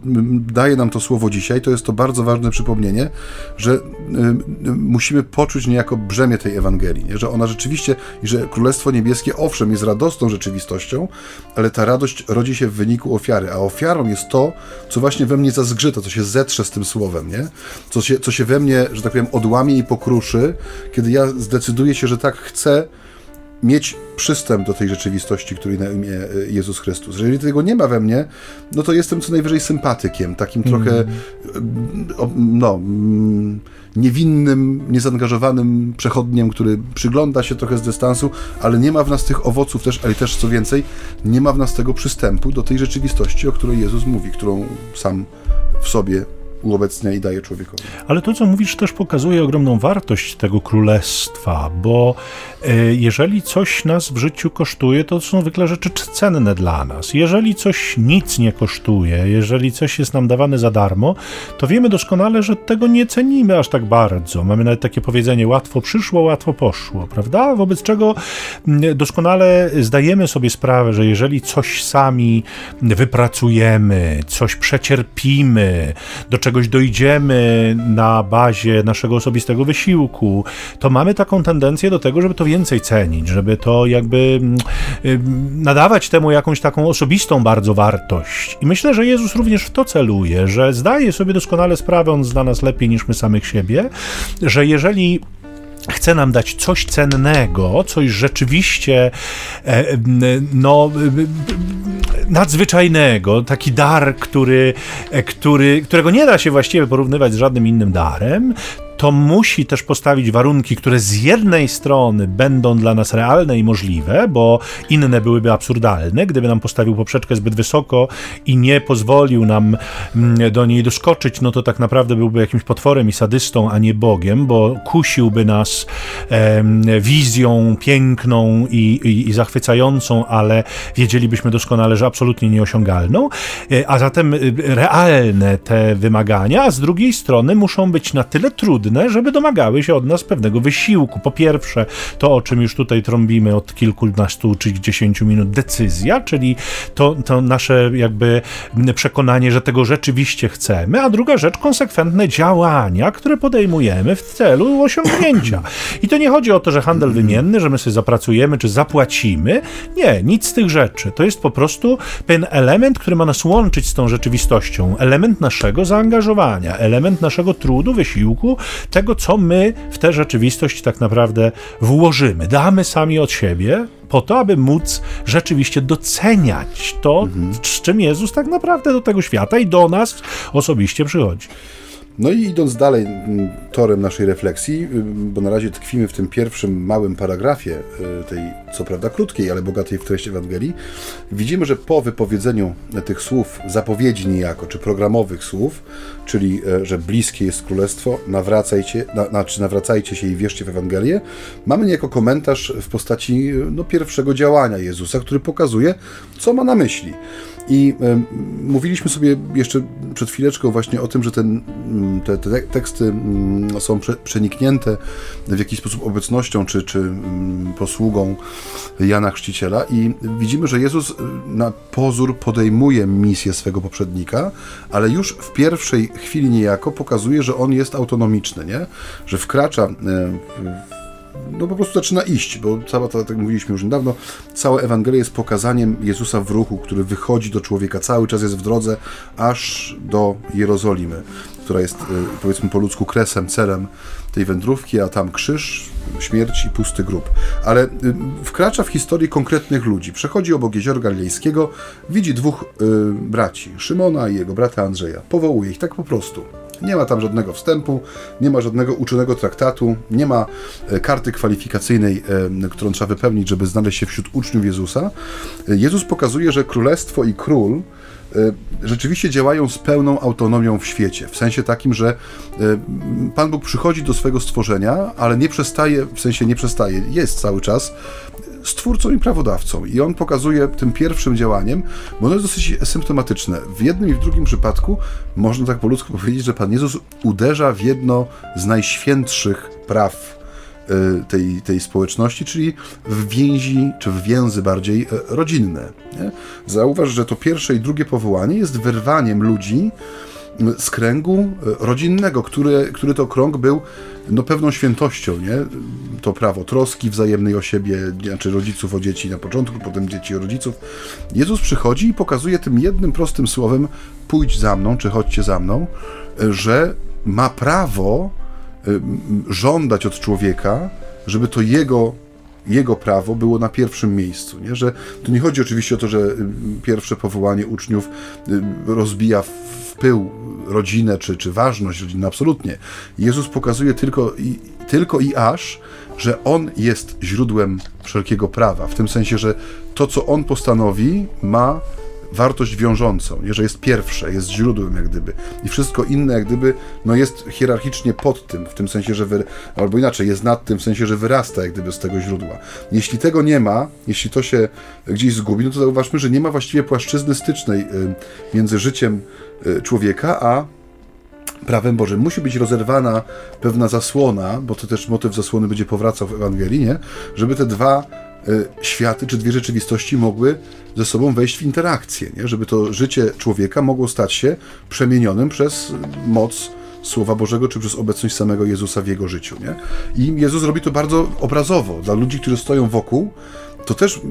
daje nam to słowo dzisiaj, to jest to bardzo ważne przypomnienie, że musimy poczuć niejako brzemię tej Ewangelii, nie? że ona rzeczywiście, i że Królestwo Niebieskie, owszem, jest radosną rzeczywistością, ale ta radość rodzi się w wyniku ofiary, a ofiarą jest to, co właśnie we mnie zazgrzyta, co się zetrze z tym słowem, nie? Co, się, co się we mnie, że tak powiem, odłamie i pokruszy, kiedy ja zdecyduję się, że tak chcę mieć przystęp do tej rzeczywistości, której na imię e, Jezus Chrystus. Jeżeli tego nie ma we mnie, no to jestem co najwyżej sympatykiem, takim mm. trochę no, mm, niewinnym, niezaangażowanym przechodniem, który przygląda się trochę z dystansu, ale nie ma w nas tych owoców też, ale też co więcej, nie ma w nas tego przystępu do tej rzeczywistości, o której Jezus mówi, którą sam w sobie uobecnia i daje człowiekowi. Ale to, co mówisz, też pokazuje ogromną wartość tego królestwa, bo e, jeżeli coś nas w życiu kosztuje, to są zwykle rzeczy cenne dla nas. Jeżeli coś nic nie kosztuje, jeżeli coś jest nam dawane za darmo, to wiemy doskonale, że tego nie cenimy aż tak bardzo. Mamy nawet takie powiedzenie: łatwo przyszło, łatwo poszło, prawda? Wobec czego doskonale zdajemy sobie sprawę, że jeżeli coś sami wypracujemy, coś przecierpimy, do czego czegoś dojdziemy na bazie naszego osobistego wysiłku, to mamy taką tendencję do tego, żeby to więcej cenić, żeby to jakby mm, y, nadawać temu jakąś taką osobistą bardzo wartość. I myślę, że Jezus również w to celuje, że zdaje sobie doskonale sprawę, on zna nas lepiej niż my samych siebie, że jeżeli chce nam dać coś cennego, coś rzeczywiście e, no, nadzwyczajnego, taki dar, który, e, który, którego nie da się właściwie porównywać z żadnym innym darem, to musi też postawić warunki, które z jednej strony będą dla nas realne i możliwe, bo inne byłyby absurdalne, gdyby nam postawił poprzeczkę zbyt wysoko i nie pozwolił nam mm, do niej doskoczyć, no to tak naprawdę byłby jakimś potworem i sadystą, a nie Bogiem, bo kusiłby nas wizją piękną i, i, i zachwycającą, ale wiedzielibyśmy doskonale, że absolutnie nieosiągalną, e, a zatem y, realne te wymagania, a z drugiej strony muszą być na tyle trudne, żeby domagały się od nas pewnego wysiłku. Po pierwsze, to o czym już tutaj trąbimy od kilkunastu czy dziesięciu minut, decyzja, czyli to, to nasze jakby przekonanie, że tego rzeczywiście chcemy, a druga rzecz, konsekwentne działania, które podejmujemy w celu osiągnięcia. I to nie chodzi o to, że handel wymienny, że my sobie zapracujemy czy zapłacimy. Nie, nic z tych rzeczy. To jest po prostu pewien element, który ma nas łączyć z tą rzeczywistością, element naszego zaangażowania, element naszego trudu, wysiłku, tego, co my w tę rzeczywistość tak naprawdę włożymy. Damy sami od siebie, po to, aby móc rzeczywiście doceniać to, mhm. z czym Jezus tak naprawdę do tego świata i do nas osobiście przychodzi. No i idąc dalej mm, torem naszej refleksji, y, bo na razie tkwimy w tym pierwszym małym paragrafie y, tej, co prawda krótkiej, ale bogatej w treść Ewangelii, widzimy, że po wypowiedzeniu tych słów, zapowiedzi niejako, czy programowych słów, czyli e, że bliskie jest królestwo, nawracajcie, na, znaczy nawracajcie się i wierzcie w Ewangelię, mamy niejako komentarz w postaci no, pierwszego działania Jezusa, który pokazuje, co ma na myśli. I y, mówiliśmy sobie jeszcze przed chwileczką właśnie o tym, że ten, te, te teksty y, są prze, przeniknięte w jakiś sposób obecnością czy, czy y, posługą Jana Chrzciciela i widzimy, że Jezus na pozór podejmuje misję swego poprzednika, ale już w pierwszej chwili niejako pokazuje, że on jest autonomiczny, nie? że wkracza w no po prostu zaczyna iść, bo cała ta, tak mówiliśmy już niedawno, cała Ewangelia jest pokazaniem Jezusa w ruchu, który wychodzi do człowieka, cały czas jest w drodze aż do Jerozolimy, która jest y, powiedzmy po ludzku kresem, celem tej wędrówki, a tam krzyż, śmierć i pusty grób. Ale y, wkracza w historię konkretnych ludzi. Przechodzi obok jeziora galilejskiego, widzi dwóch y, braci, Szymona i jego brata Andrzeja. Powołuje ich tak po prostu. Nie ma tam żadnego wstępu, nie ma żadnego uczonego traktatu, nie ma e, karty kwalifikacyjnej, e, którą trzeba wypełnić, żeby znaleźć się wśród uczniów Jezusa. E, Jezus pokazuje, że królestwo i król rzeczywiście działają z pełną autonomią w świecie. W sensie takim, że Pan Bóg przychodzi do swojego stworzenia, ale nie przestaje, w sensie nie przestaje, jest cały czas stwórcą i prawodawcą. I on pokazuje tym pierwszym działaniem, bo ono jest dosyć symptomatyczne. W jednym i w drugim przypadku można tak po ludzku powiedzieć, że Pan Jezus uderza w jedno z najświętszych praw y, tej, tej społeczności, czyli w więzi, czy w więzy bardziej y, rodzinne. Nie? Zauważ, że to pierwsze i drugie powołanie jest wyrwaniem ludzi z kręgu y, rodzinnego, który, który to krąg był no, pewną świętością, nie? To prawo troski wzajemnej o siebie, znaczy rodziców o dzieci na początku, potem dzieci o rodziców. Jezus przychodzi i pokazuje tym jednym prostym słowem pójdź za mną, czy chodźcie za mną, że ma prawo y, żądać od człowieka, żeby to jego jego prawo było na pierwszym miejscu. Nie? Że tu nie chodzi oczywiście o to, że pierwsze powołanie uczniów rozbija pył rodzinę czy, czy ważność rodziny, absolutnie. Jezus pokazuje tylko i, tylko i aż, że On jest źródłem wszelkiego prawa, w tym sensie, że to, co On postanowi, ma wartość wiążącą, że jest pierwsze, jest źródłem jak gdyby i wszystko inne jak gdyby no jest hierarchicznie pod tym, w tym sensie, że wy, albo inaczej, jest nad tym w sensie, że wyrasta jak gdyby z tego źródła. Jeśli tego nie ma, jeśli to się gdzieś zgubi, no to zauważmy, że nie ma właściwie płaszczyzny stycznej y, między życiem człowieka a prawem Bożym. Musi być rozerwana pewna zasłona, bo to też motyw zasłony będzie powracał w Ewangelii, nie? żeby te dwa y, światy czy dwie rzeczywistości mogły ze sobą wejść w interakcję, nie? żeby to życie człowieka mogło stać się przemienionym przez moc Słowa Bożego, czy przez obecność samego Jezusa w jego życiu. Nie? I Jezus robi to bardzo obrazowo. Dla ludzi, którzy stoją wokół, to też,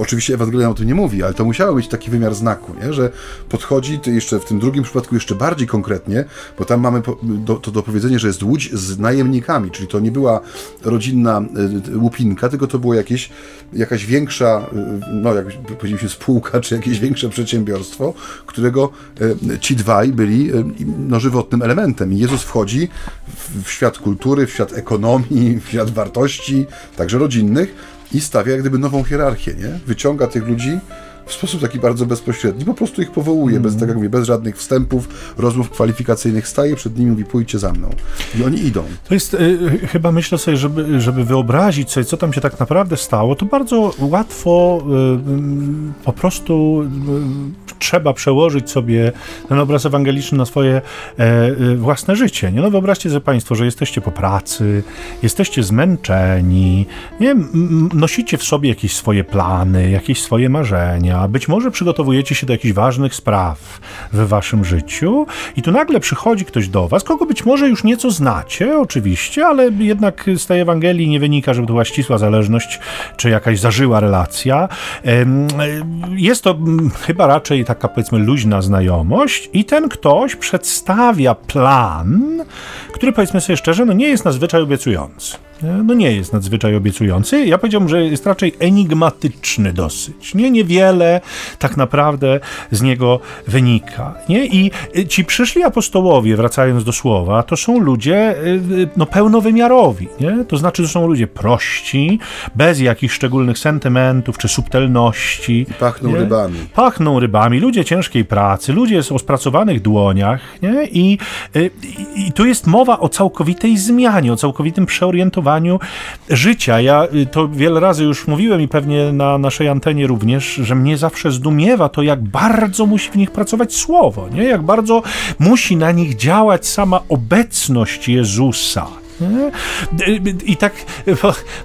oczywiście Ewangelia o tym nie mówi, ale to musiało mieć taki wymiar znaku, nie? że podchodzi jeszcze w tym drugim przypadku jeszcze bardziej konkretnie, bo tam mamy do, to do powiedzenia, że jest łódź z najemnikami, czyli to nie była rodzinna y, łupinka, tylko to było jakieś, jakaś większa, y, no jak powiedzieliśmy spółka, czy jakieś większe przedsiębiorstwo, którego ci dwaj byli no, żywotnym elementem. I Jezus wchodzi w świat kultury, w świat ekonomii, w świat wartości, także rodzinnych, i stawia jak gdyby nową hierarchię, nie? Wyciąga tych ludzi w sposób taki bardzo bezpośredni, po prostu ich powołuje, mm. bez, tak jak mówię, bez żadnych wstępów, rozmów kwalifikacyjnych, staje przed nimi i mówi, pójdźcie za mną. I oni idą. To jest, y, chyba myślę sobie, żeby, żeby wyobrazić sobie, co tam się tak naprawdę stało, to bardzo łatwo y, po prostu y, trzeba przełożyć sobie ten obraz ewangeliczny na swoje e, własne życie. Nie? No wyobraźcie sobie Państwo, że jesteście po pracy, jesteście zmęczeni, nie? nosicie w sobie jakieś swoje plany, jakieś swoje marzenia, być może przygotowujecie się do jakichś ważnych spraw w waszym życiu i tu nagle przychodzi ktoś do was, kogo być może już nieco znacie, oczywiście, ale jednak z tej Ewangelii nie wynika, żeby to była ścisła zależność, czy jakaś zażyła relacja. Jest to mm, chyba raczej taka, powiedzmy, luźna znajomość i ten ktoś przedstawia plan, który, powiedzmy sobie szczerze, no nie jest nadzwyczaj obiecujący. No nie jest nadzwyczaj obiecujący. Ja powiedziałbym, że jest raczej enigmatyczny dosyć. Nie, niewiele tak naprawdę z niego wynika. Nie? I ci przyszli apostołowie, wracając do słowa, to są ludzie no, pełnowymiarowi. Nie? To znaczy, to są ludzie prości, bez jakichś szczególnych sentymentów czy subtelności. I pachną nie? rybami. Pachną rybami. Ludzie ciężkiej pracy, ludzie o spracowanych dłoniach. Nie? I, i, I tu jest mowa o całkowitej zmianie, o całkowitym przeorientowaniu życia. Ja y, to wiele razy już mówiłem i pewnie na naszej antenie również, że mnie zawsze zdumiewa to, jak bardzo musi w nich pracować słowo, nie? jak bardzo musi na nich działać sama obecność Jezusa. I tak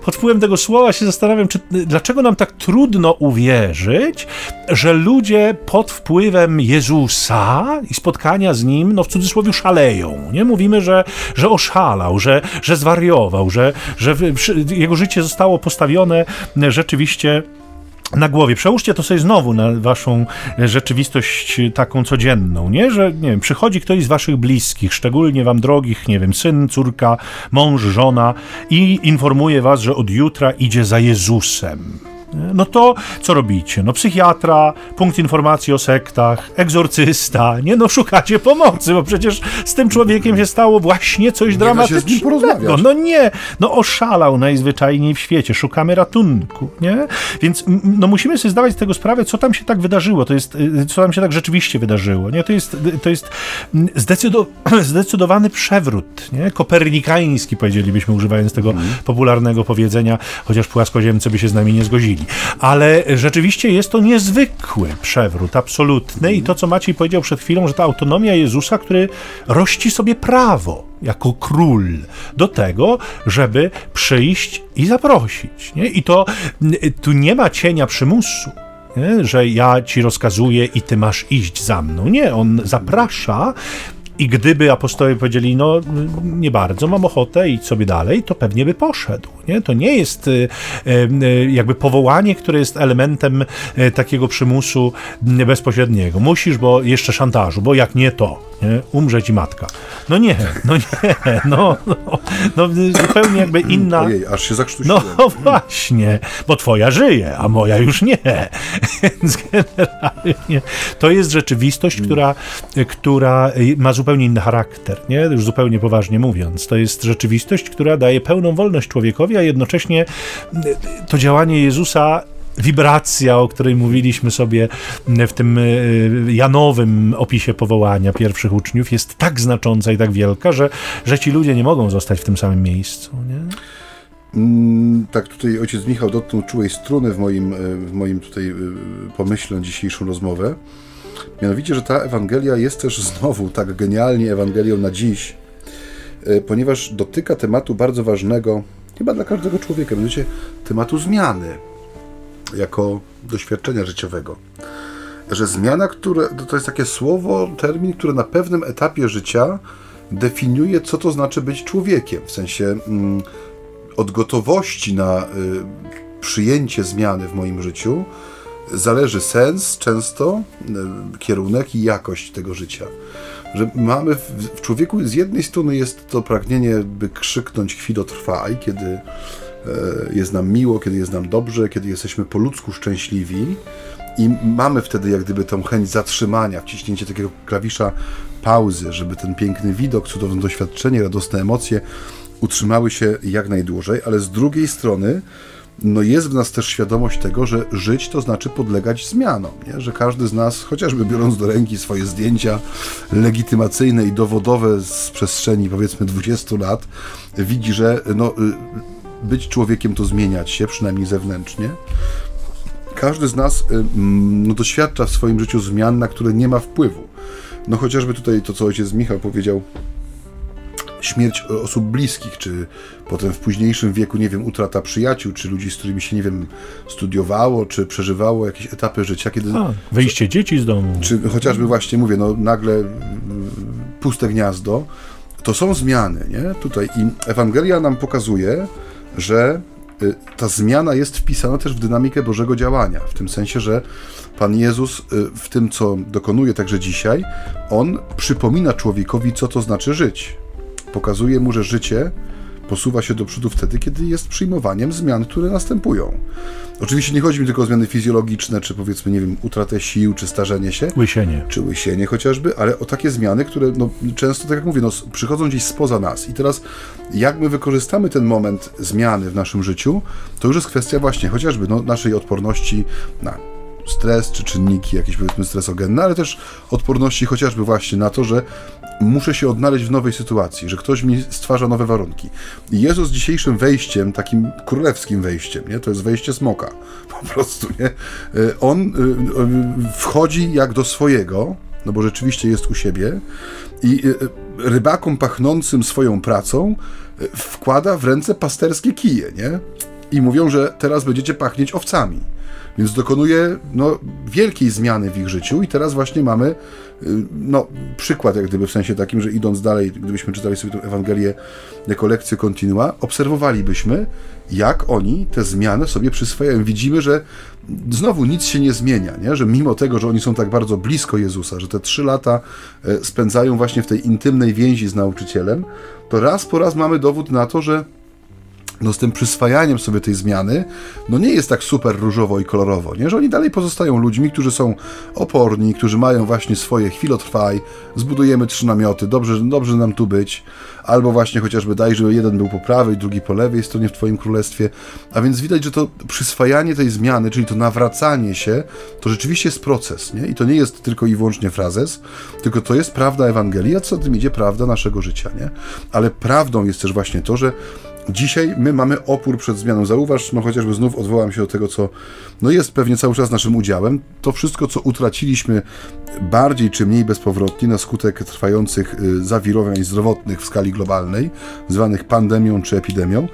pod wpływem tego słowa się zastanawiam, czy, dlaczego nam tak trudno uwierzyć, że ludzie pod wpływem Jezusa i spotkania z Nim, no w cudzysłowie szaleją. Nie? Mówimy, że, że oszalał, że, że zwariował, że, że jego życie zostało postawione rzeczywiście na głowie. Przełóżcie to sobie znowu na waszą rzeczywistość taką codzienną, nie? Że, nie wiem, przychodzi ktoś z waszych bliskich, szczególnie wam drogich, nie wiem, syn, córka, mąż, żona i informuje was, że od jutra idzie za Jezusem. No to co robicie? No psychiatra, punkt informacji o sektach, egzorcysta, nie no szukacie pomocy, bo przecież z tym człowiekiem się stało właśnie coś dramatycznego. No nie, no oszalał najzwyczajniej w świecie, szukamy ratunku, nie? Więc no musimy sobie zdawać z tego sprawę, co tam się tak wydarzyło, to jest, y, co tam się tak rzeczywiście wydarzyło, nie? To jest, to jest zdecydo, [CLEARS THROAT] zdecydowany przewrót, nie? Kopernikański powiedzielibyśmy, używając tego mm. popularnego powiedzenia, chociaż płaskoziemcy by się z nami nie zgodzili. Ale rzeczywiście jest to niezwykły przewrót, absolutny. I to, co Maciej powiedział przed chwilą, że ta autonomia Jezusa, który rości sobie prawo jako król do tego, żeby przyjść i zaprosić. Nie? I to tu nie ma cienia przymusu. Nie? że ja ci rozkazuję i ty masz iść za mną. Nie, on zaprasza i gdyby apostołowie powiedzieli, no nie bardzo, mam ochotę i sobie dalej, to pewnie by poszedł. Nie? To nie jest y, y, jakby powołanie, które jest elementem y, takiego przymusu bezpośredniego. Musisz, bo jeszcze szantażu, bo jak nie to, nie? umrze ci matka. No nie, no nie, no, no, no zupełnie jakby inna... Ojej, aż się No [LAUGHS] właśnie, bo twoja żyje, a moja już nie. [LAUGHS] Więc generalnie to jest rzeczywistość, która, która ma zupełnie inny charakter, nie? Już zupełnie poważnie mówiąc. To jest rzeczywistość, która daje pełną wolność człowiekowi, a jednocześnie to działanie Jezusa wibracja, o której mówiliśmy sobie w tym e, janowym opisie powołania pierwszych uczniów, jest tak znacząca i tak wielka, że, że ci ludzie nie mogą zostać w tym samym miejscu. Nie? Mm, tak, tutaj ojciec Michał dotknął czułej struny w moim, w moim tutaj pomyśle na dzisiejszą rozmowę. Mianowicie, że ta Ewangelia jest też znowu tak genialnie Ewangelią na dziś, ponieważ dotyka tematu bardzo ważnego, chyba dla każdego człowieka, mianowicie tematu zmiany jako doświadczenia życiowego. Że zmiana, które, to jest takie słowo, termin, które na pewnym etapie życia definiuje, co to znaczy być człowiekiem. W sensie mm, od gotowości na y, przyjęcie zmiany w moim życiu zależy sens, często y, kierunek i jakość tego życia. Że mamy w, w, człowieku z jednej strony jest to pragnienie, by krzyknąć chwilotrwaj, kiedy E, jest nam miło, kiedy jest nam dobrze, kiedy jesteśmy po ludzku szczęśliwi i mamy wtedy jak gdyby tą chęć zatrzymania, wciśnięcie takiego klawisza pauzy, żeby ten piękny widok, cudowne doświadczenie, radosne emocje utrzymały się jak najdłużej, ale z drugiej strony no jest w nas też świadomość tego, że żyć to znaczy podlegać zmianom, nie? że każdy z nas, chociażby biorąc do ręki swoje zdjęcia legitymacyjne i dowodowe z przestrzeni powiedzmy 20 lat, widzi, że no, y, być człowiekiem to zmieniać się, przynajmniej zewnętrznie. Każdy z nas y, no, doświadcza w swoim życiu zmian, na które nie ma wpływu. No chociażby tutaj to, co ojciec Michał powiedział, śmierć osób bliskich, czy potem w późniejszym wieku, nie wiem, utrata przyjaciół, czy ludzi, z którymi się, nie wiem, studiowało, czy przeżywało jakieś etapy życia, kiedy... A, wyjście dzieci z domu. Czy chociażby właśnie, mówię, no nagle puste gniazdo, to są zmiany, nie? Tutaj i Ewangelia nam pokazuje, że y, ta zmiana jest wpisana też w dynamikę Bożego działania, w tym sensie, że Pan Jezus y, w tym, co dokonuje także dzisiaj, On przypomina człowiekowi, co to znaczy żyć. Pokazuje mu, że życie posuwa się do przodu wtedy, kiedy jest przyjmowaniem zmian, które następują. Oczywiście nie chodzi mi tylko o zmiany fizjologiczne, czy powiedzmy, nie wiem, utratę sił, czy starzenie się. Łysienie. Czy łysienie chociażby, ale o takie zmiany, które no, często, tak jak mówię, no, przychodzą gdzieś spoza nas. I teraz, jak my wykorzystamy ten moment zmiany w naszym życiu, to już jest kwestia właśnie chociażby no, naszej odporności na stres, czy czynniki jakieś powiedzmy stresogenne, ale też odporności chociażby właśnie na to, że muszę się odnaleźć w nowej sytuacji, że ktoś mi stwarza nowe warunki. I Jezus dzisiejszym wejściem, takim królewskim wejściem, nie? to jest wejście smoka, [LAUGHS] po prostu, nie? E, on e, e, wchodzi jak do swojego, no bo rzeczywiście jest u siebie i rybakom pachnącym swoją pracą wkłada w ręce pasterskie kije, nie? I mówią, że teraz będziecie pachnieć owcami. Więc dokonuje no, wielkiej zmiany w ich życiu i teraz właśnie mamy y, no, przykład, jak gdyby w sensie takim, że idąc dalej, gdybyśmy czytali sobie tę Ewangelię jako lekcję kontinua, obserwowalibyśmy, jak oni te zmiany sobie przyswajają. Widzimy, że znowu nic się nie zmienia, nie? że mimo tego, że oni są tak bardzo blisko Jezusa, że te trzy lata e, spędzają właśnie w tej intymnej więzi z nauczycielem, to raz po raz mamy dowód na to, że no z tym przyswajaniem sobie tej zmiany, no nie jest tak super różowo i kolorowo, nie? że oni dalej pozostają ludźmi, którzy są oporni, którzy mają właśnie swoje chwilotrwaj, zbudujemy trzy namioty, dobrze, dobrze nam tu być, albo właśnie chociażby daj, żeby jeden był po prawej, drugi po lewej stronie w Twoim królestwie, a więc widać, że to przyswajanie tej zmiany, czyli to nawracanie się, to rzeczywiście jest proces, nie? I to nie jest tylko i wyłącznie frazes, tylko to jest prawda Ewangelii, a co tym idzie prawda naszego życia, nie? Ale prawdą jest też właśnie to, że Dzisiaj my mamy opór przed zmianą. Zauważ, no chociażby znów odwołam się do tego, co no jest pewnie cały czas naszym udziałem. To wszystko, co utraciliśmy bardziej czy mniej bezpowrotnie na skutek trwających y, zawirowań zdrowotnych w skali globalnej, zwanych pandemią czy epidemią,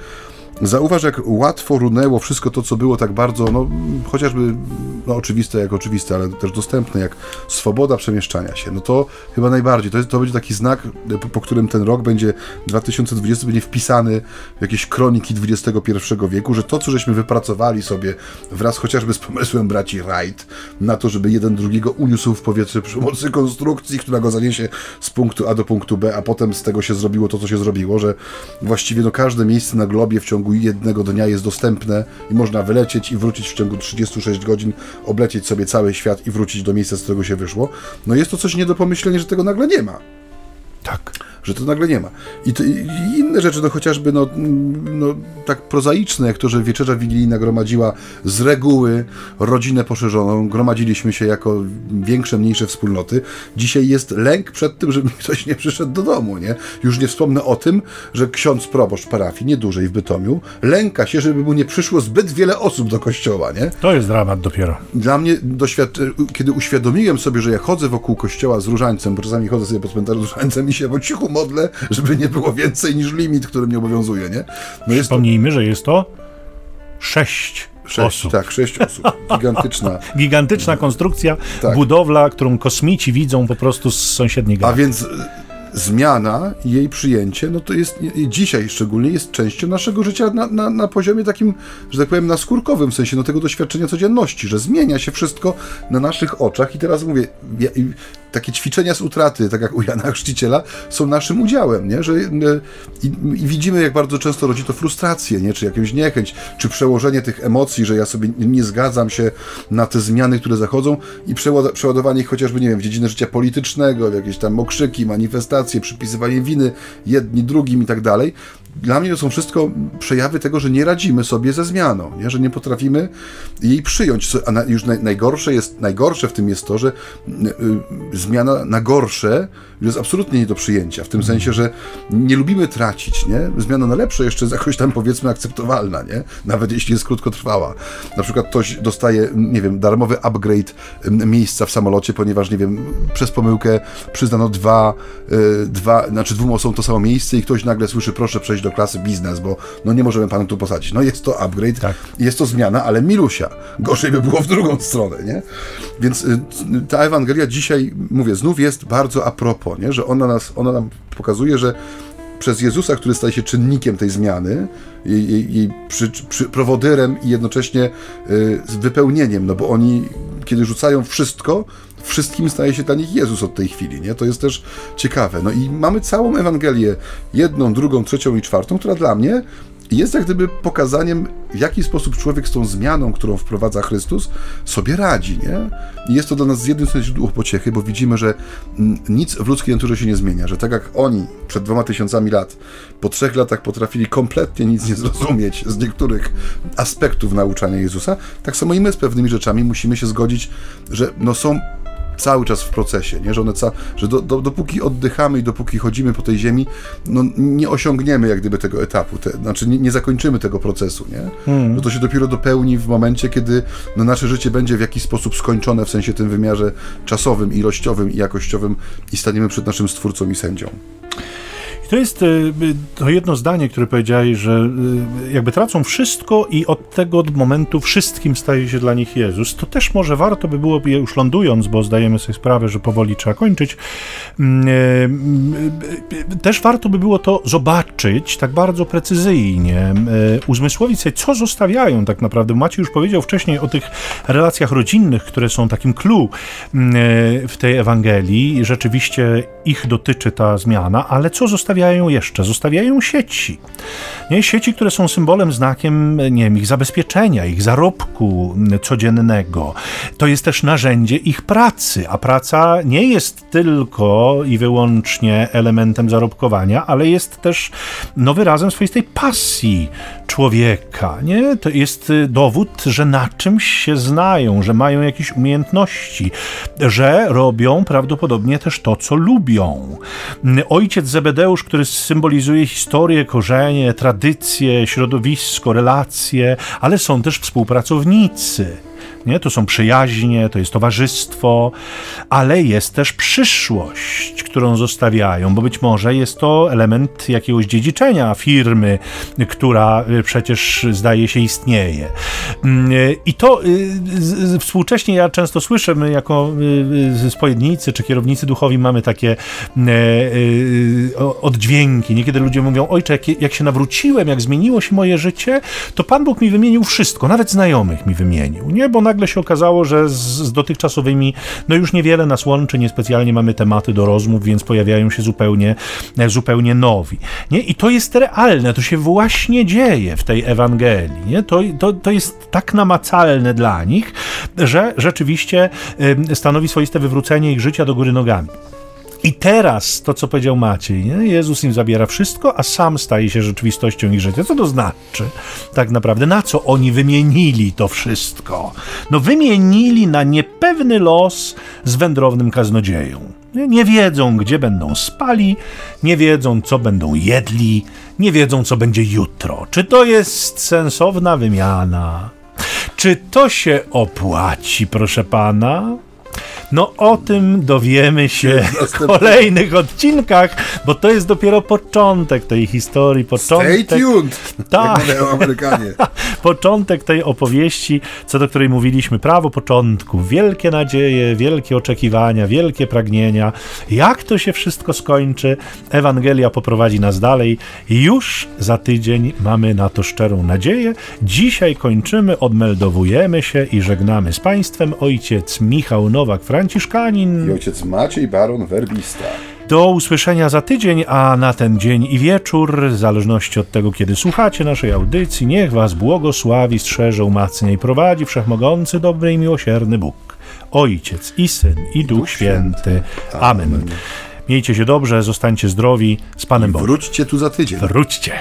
Zauważ, jak łatwo runęło wszystko to, co było tak bardzo, no chociażby no, oczywiste jak oczywiste, ale też dostępne, jak swoboda przemieszczania się. No to chyba najbardziej. To, jest, to będzie taki znak, po, po którym ten rok będzie 2020 będzie wpisany w jakieś kroniki XXI wieku, że to, co żeśmy wypracowali sobie wraz chociażby z pomysłem braci Wright na to, żeby jeden drugiego uniósł w powietrze przy pomocy konstrukcji, która go zaniesie z punktu A do punktu B, a potem z tego się zrobiło to, co się zrobiło, że właściwie no, każde miejsce na globie w ciągu ciągu jednego dnia jest dostępne i można wylecieć i wrócić w ciągu 36 godzin, oblecieć sobie cały świat i wrócić do miejsca, z którego się wyszło, no jest to coś nie do pomyślenia, że tego nagle nie ma. Tak że to nagle nie ma. I, to, i inne rzeczy, no chociażby no, no, tak prozaiczne, jak to, że wieczerza wigilijna gromadziła z reguły rodzinę poszerzoną, gromadziliśmy się jako większe, mniejsze wspólnoty. Dzisiaj jest lęk przed tym, żeby [LAUGHS] ktoś nie przyszedł do domu, nie? Już nie wspomnę o tym, że ksiądz proboszcz parafii, nie dłużej w Bytomiu, lęka się, żeby mu nie przyszło zbyt wiele osób do kościoła, nie? To jest dramat dopiero. Dla mnie, doświad... kiedy uświadomiłem sobie, że ja chodzę wokół kościoła z różańcem, bo czasami chodzę sobie po cmentarzu z różańcem i się po cichu modlę, żeby nie było więcej niż limit, który mnie obowiązuje, nie? No Przypomnijmy, to... że jest to sześć Sześć, osób. Tak, sześć osób. Gigantyczna. [LAUGHS] Gigantyczna konstrukcja, tak. budowla, którą kosmici widzą po prostu z sąsiedniej galaktyki. A więc zmiana i jej przyjęcie, no to jest dzisiaj szczególnie jest częścią naszego życia na, na, na poziomie takim, że tak powiem, naskórkowym, w sensie no, tego doświadczenia codzienności, że zmienia się wszystko na naszych oczach i teraz mówię, ja, takie ćwiczenia z utraty, tak jak u Jana Chrzciciela, są naszym udziałem, nie? Że, e, i, i, widzimy, jak bardzo często rodzi to frustrację, nie? czy jakąś niechęć, czy przełożenie tych emocji, że ja sobie nie zgadzam się na te zmiany, które zachodzą i przeładowanie ich chociażby, nie wiem, w dziedzinę życia politycznego, w jakieś tam okrzyki, manifestacje, przypisywanie winy jedni drugim i tak dalej, dla mnie to są wszystko przejawy tego, że nie radzimy sobie ze zmianą, nie? że nie potrafimy jej przyjąć. A już najgorsze, jest, najgorsze w tym jest to, że y, y, zmiana na gorsze jest absolutnie nie do przyjęcia, w tym sensie, że nie lubimy tracić, nie? Zmiana na lepsze jeszcze jest jakoś tam powiedzmy akceptowalna, nie? Nawet jeśli jest krótkotrwała. Na przykład ktoś dostaje, nie wiem, darmowy upgrade miejsca w samolocie, ponieważ, nie wiem, przez pomyłkę przyznano dwa, y, dwa znaczy dwóm osobom to samo miejsce i ktoś nagle słyszy, proszę przejść do klasy biznes, bo no nie możemy panu tu posadzić. No jest to upgrade, tak. jest to zmiana, ale milusia. Gorzej by było w drugą stronę, nie? Więc y, ta Ewangelia dzisiaj, mówię, znów jest bardzo a propos nie? że ona, nas, ona nam pokazuje, że przez Jezusa, który staje się czynnikiem tej zmiany, jej, jej przy, przy, prowodyrem i jednocześnie y, z wypełnieniem, no bo oni kiedy rzucają wszystko, wszystkim staje się dla nich Jezus od tej chwili, nie? To jest też ciekawe. No i mamy całą Ewangelię, jedną, drugą, trzecią i czwartą, która dla mnie jest jak gdyby pokazaniem, w jaki sposób człowiek z tą zmianą, którą wprowadza Chrystus, sobie radzi. Nie? I jest to dla nas z jednym sensie źródło pociechy, bo widzimy, że nic w ludzkiej naturze się nie zmienia, że tak jak oni przed dwoma tysiącami lat, po trzech latach potrafili kompletnie nic nie zrozumieć z niektórych aspektów nauczania Jezusa, tak samo i my z pewnymi rzeczami musimy się zgodzić, że no są cały czas w procesie, nie? że, one ca- że do, do, dopóki oddychamy i dopóki chodzimy po tej ziemi, no nie osiągniemy jak gdyby tego etapu, te, znaczy nie, nie, zakończymy tego procesu, nie? Hmm. Że to się dopiero dopełni w momencie, kiedy no, nasze życie będzie w jakiś sposób skończone, w sensie tym wymiarze czasowym, ilościowym i jakościowym i staniemy przed naszym Stwórcą i sędzią. To jest y, to jedno zdanie, które powiedziałeś, że y, jakby tracą wszystko i od tego momentu wszystkim staje się dla nich Jezus. To też może warto by było, już lądując, bo zdajemy sobie sprawę, że powoli trzeba kończyć, mm, y, też warto by było to zobaczyć tak bardzo precyzyjnie, uzmysłowić sobie, co zostawiają tak naprawdę. Maciej już powiedział wcześniej o tych relacjach rodzinnych, które są takim clue mm, w tej Ewangelii. Rzeczywiście ich dotyczy ta zmiana, ale co zostawiają zostawiają jeszcze? Zostawiają sieci. Nie? Sieci, które są symbolem, znakiem nie wiem, ich zabezpieczenia, ich zarobku codziennego. To jest też narzędzie ich pracy, a praca nie jest tylko i wyłącznie elementem zarobkowania, ale jest też no, wyrazem swoistej pasji człowieka. Nie? To jest dowód, że na czymś się znają, że mają jakieś umiejętności, że robią prawdopodobnie też to, co lubią. Ojciec Zebedeusz który symbolizuje historię, korzenie, tradycje, środowisko, relacje, ale są też współpracownicy. Nie? To są przyjaźnie, to jest towarzystwo, ale jest też przyszłość, którą zostawiają, bo być może jest to element jakiegoś dziedziczenia firmy, która y, przecież zdaje się istnieje. Mm, y, I to y, współcześnie ja często słyszę, my jako spowiednicy czy kierownicy duchowi mamy takie oddźwięki. Niekiedy ludzie mówią, ojcze, jak się nawróciłem, jak zmieniło się moje życie, to Pan Bóg mi wymienił wszystko, nawet znajomych mi wymienił, nie? Bo nagle się okazało, że z, z dotychczasowymi, no już niewiele nas łączy, niespecjalnie mamy tematy do rozmów, więc pojawiają się zupełnie, zupełnie nowi. Nie? I to jest realne, to się właśnie dzieje w tej Ewangelii. Nie? To, to, to jest tak namacalne dla nich, że rzeczywiście stanowi swoiste wywrócenie ich życia do góry nogami. I teraz to, co powiedział Maciej, nie? Jezus im zabiera wszystko, a sam staje się rzeczywistością ich życia. Co to znaczy tak naprawdę? Na co oni wymienili to wszystko? No wymienili na niepewny los z wędrownym kaznodzieją. Nie, nie wiedzą, gdzie będą spali, nie wiedzą, co będą jedli, nie wiedzą, co będzie jutro. Czy to jest sensowna wymiana? Czy to się opłaci, proszę pana? No o tym dowiemy się w kolejnych odcinkach, bo to jest dopiero początek tej historii, początek... Stay tuned! Tak. Amerykanie. [LAUGHS] początek tej opowieści, co do której mówiliśmy, prawo początku, wielkie nadzieje, wielkie oczekiwania, wielkie pragnienia. Jak to się wszystko skończy? Ewangelia poprowadzi nas dalej. Już za tydzień mamy na to szczerą nadzieję. Dzisiaj kończymy, odmeldowujemy się i żegnamy z Państwem ojciec Michał Nowak, Franciszkanin i ojciec Maciej Baron Werbista. Do usłyszenia za tydzień, a na ten dzień i wieczór, w zależności od tego, kiedy słuchacie naszej audycji, niech Was błogosławi, strzeże, umacnia i prowadzi Wszechmogący, dobry i miłosierny Bóg, Ojciec i Syn i Duch Święty. Amen. Miejcie się dobrze, zostańcie zdrowi, z Panem Bogiem. Wróćcie tu za tydzień. Wróćcie.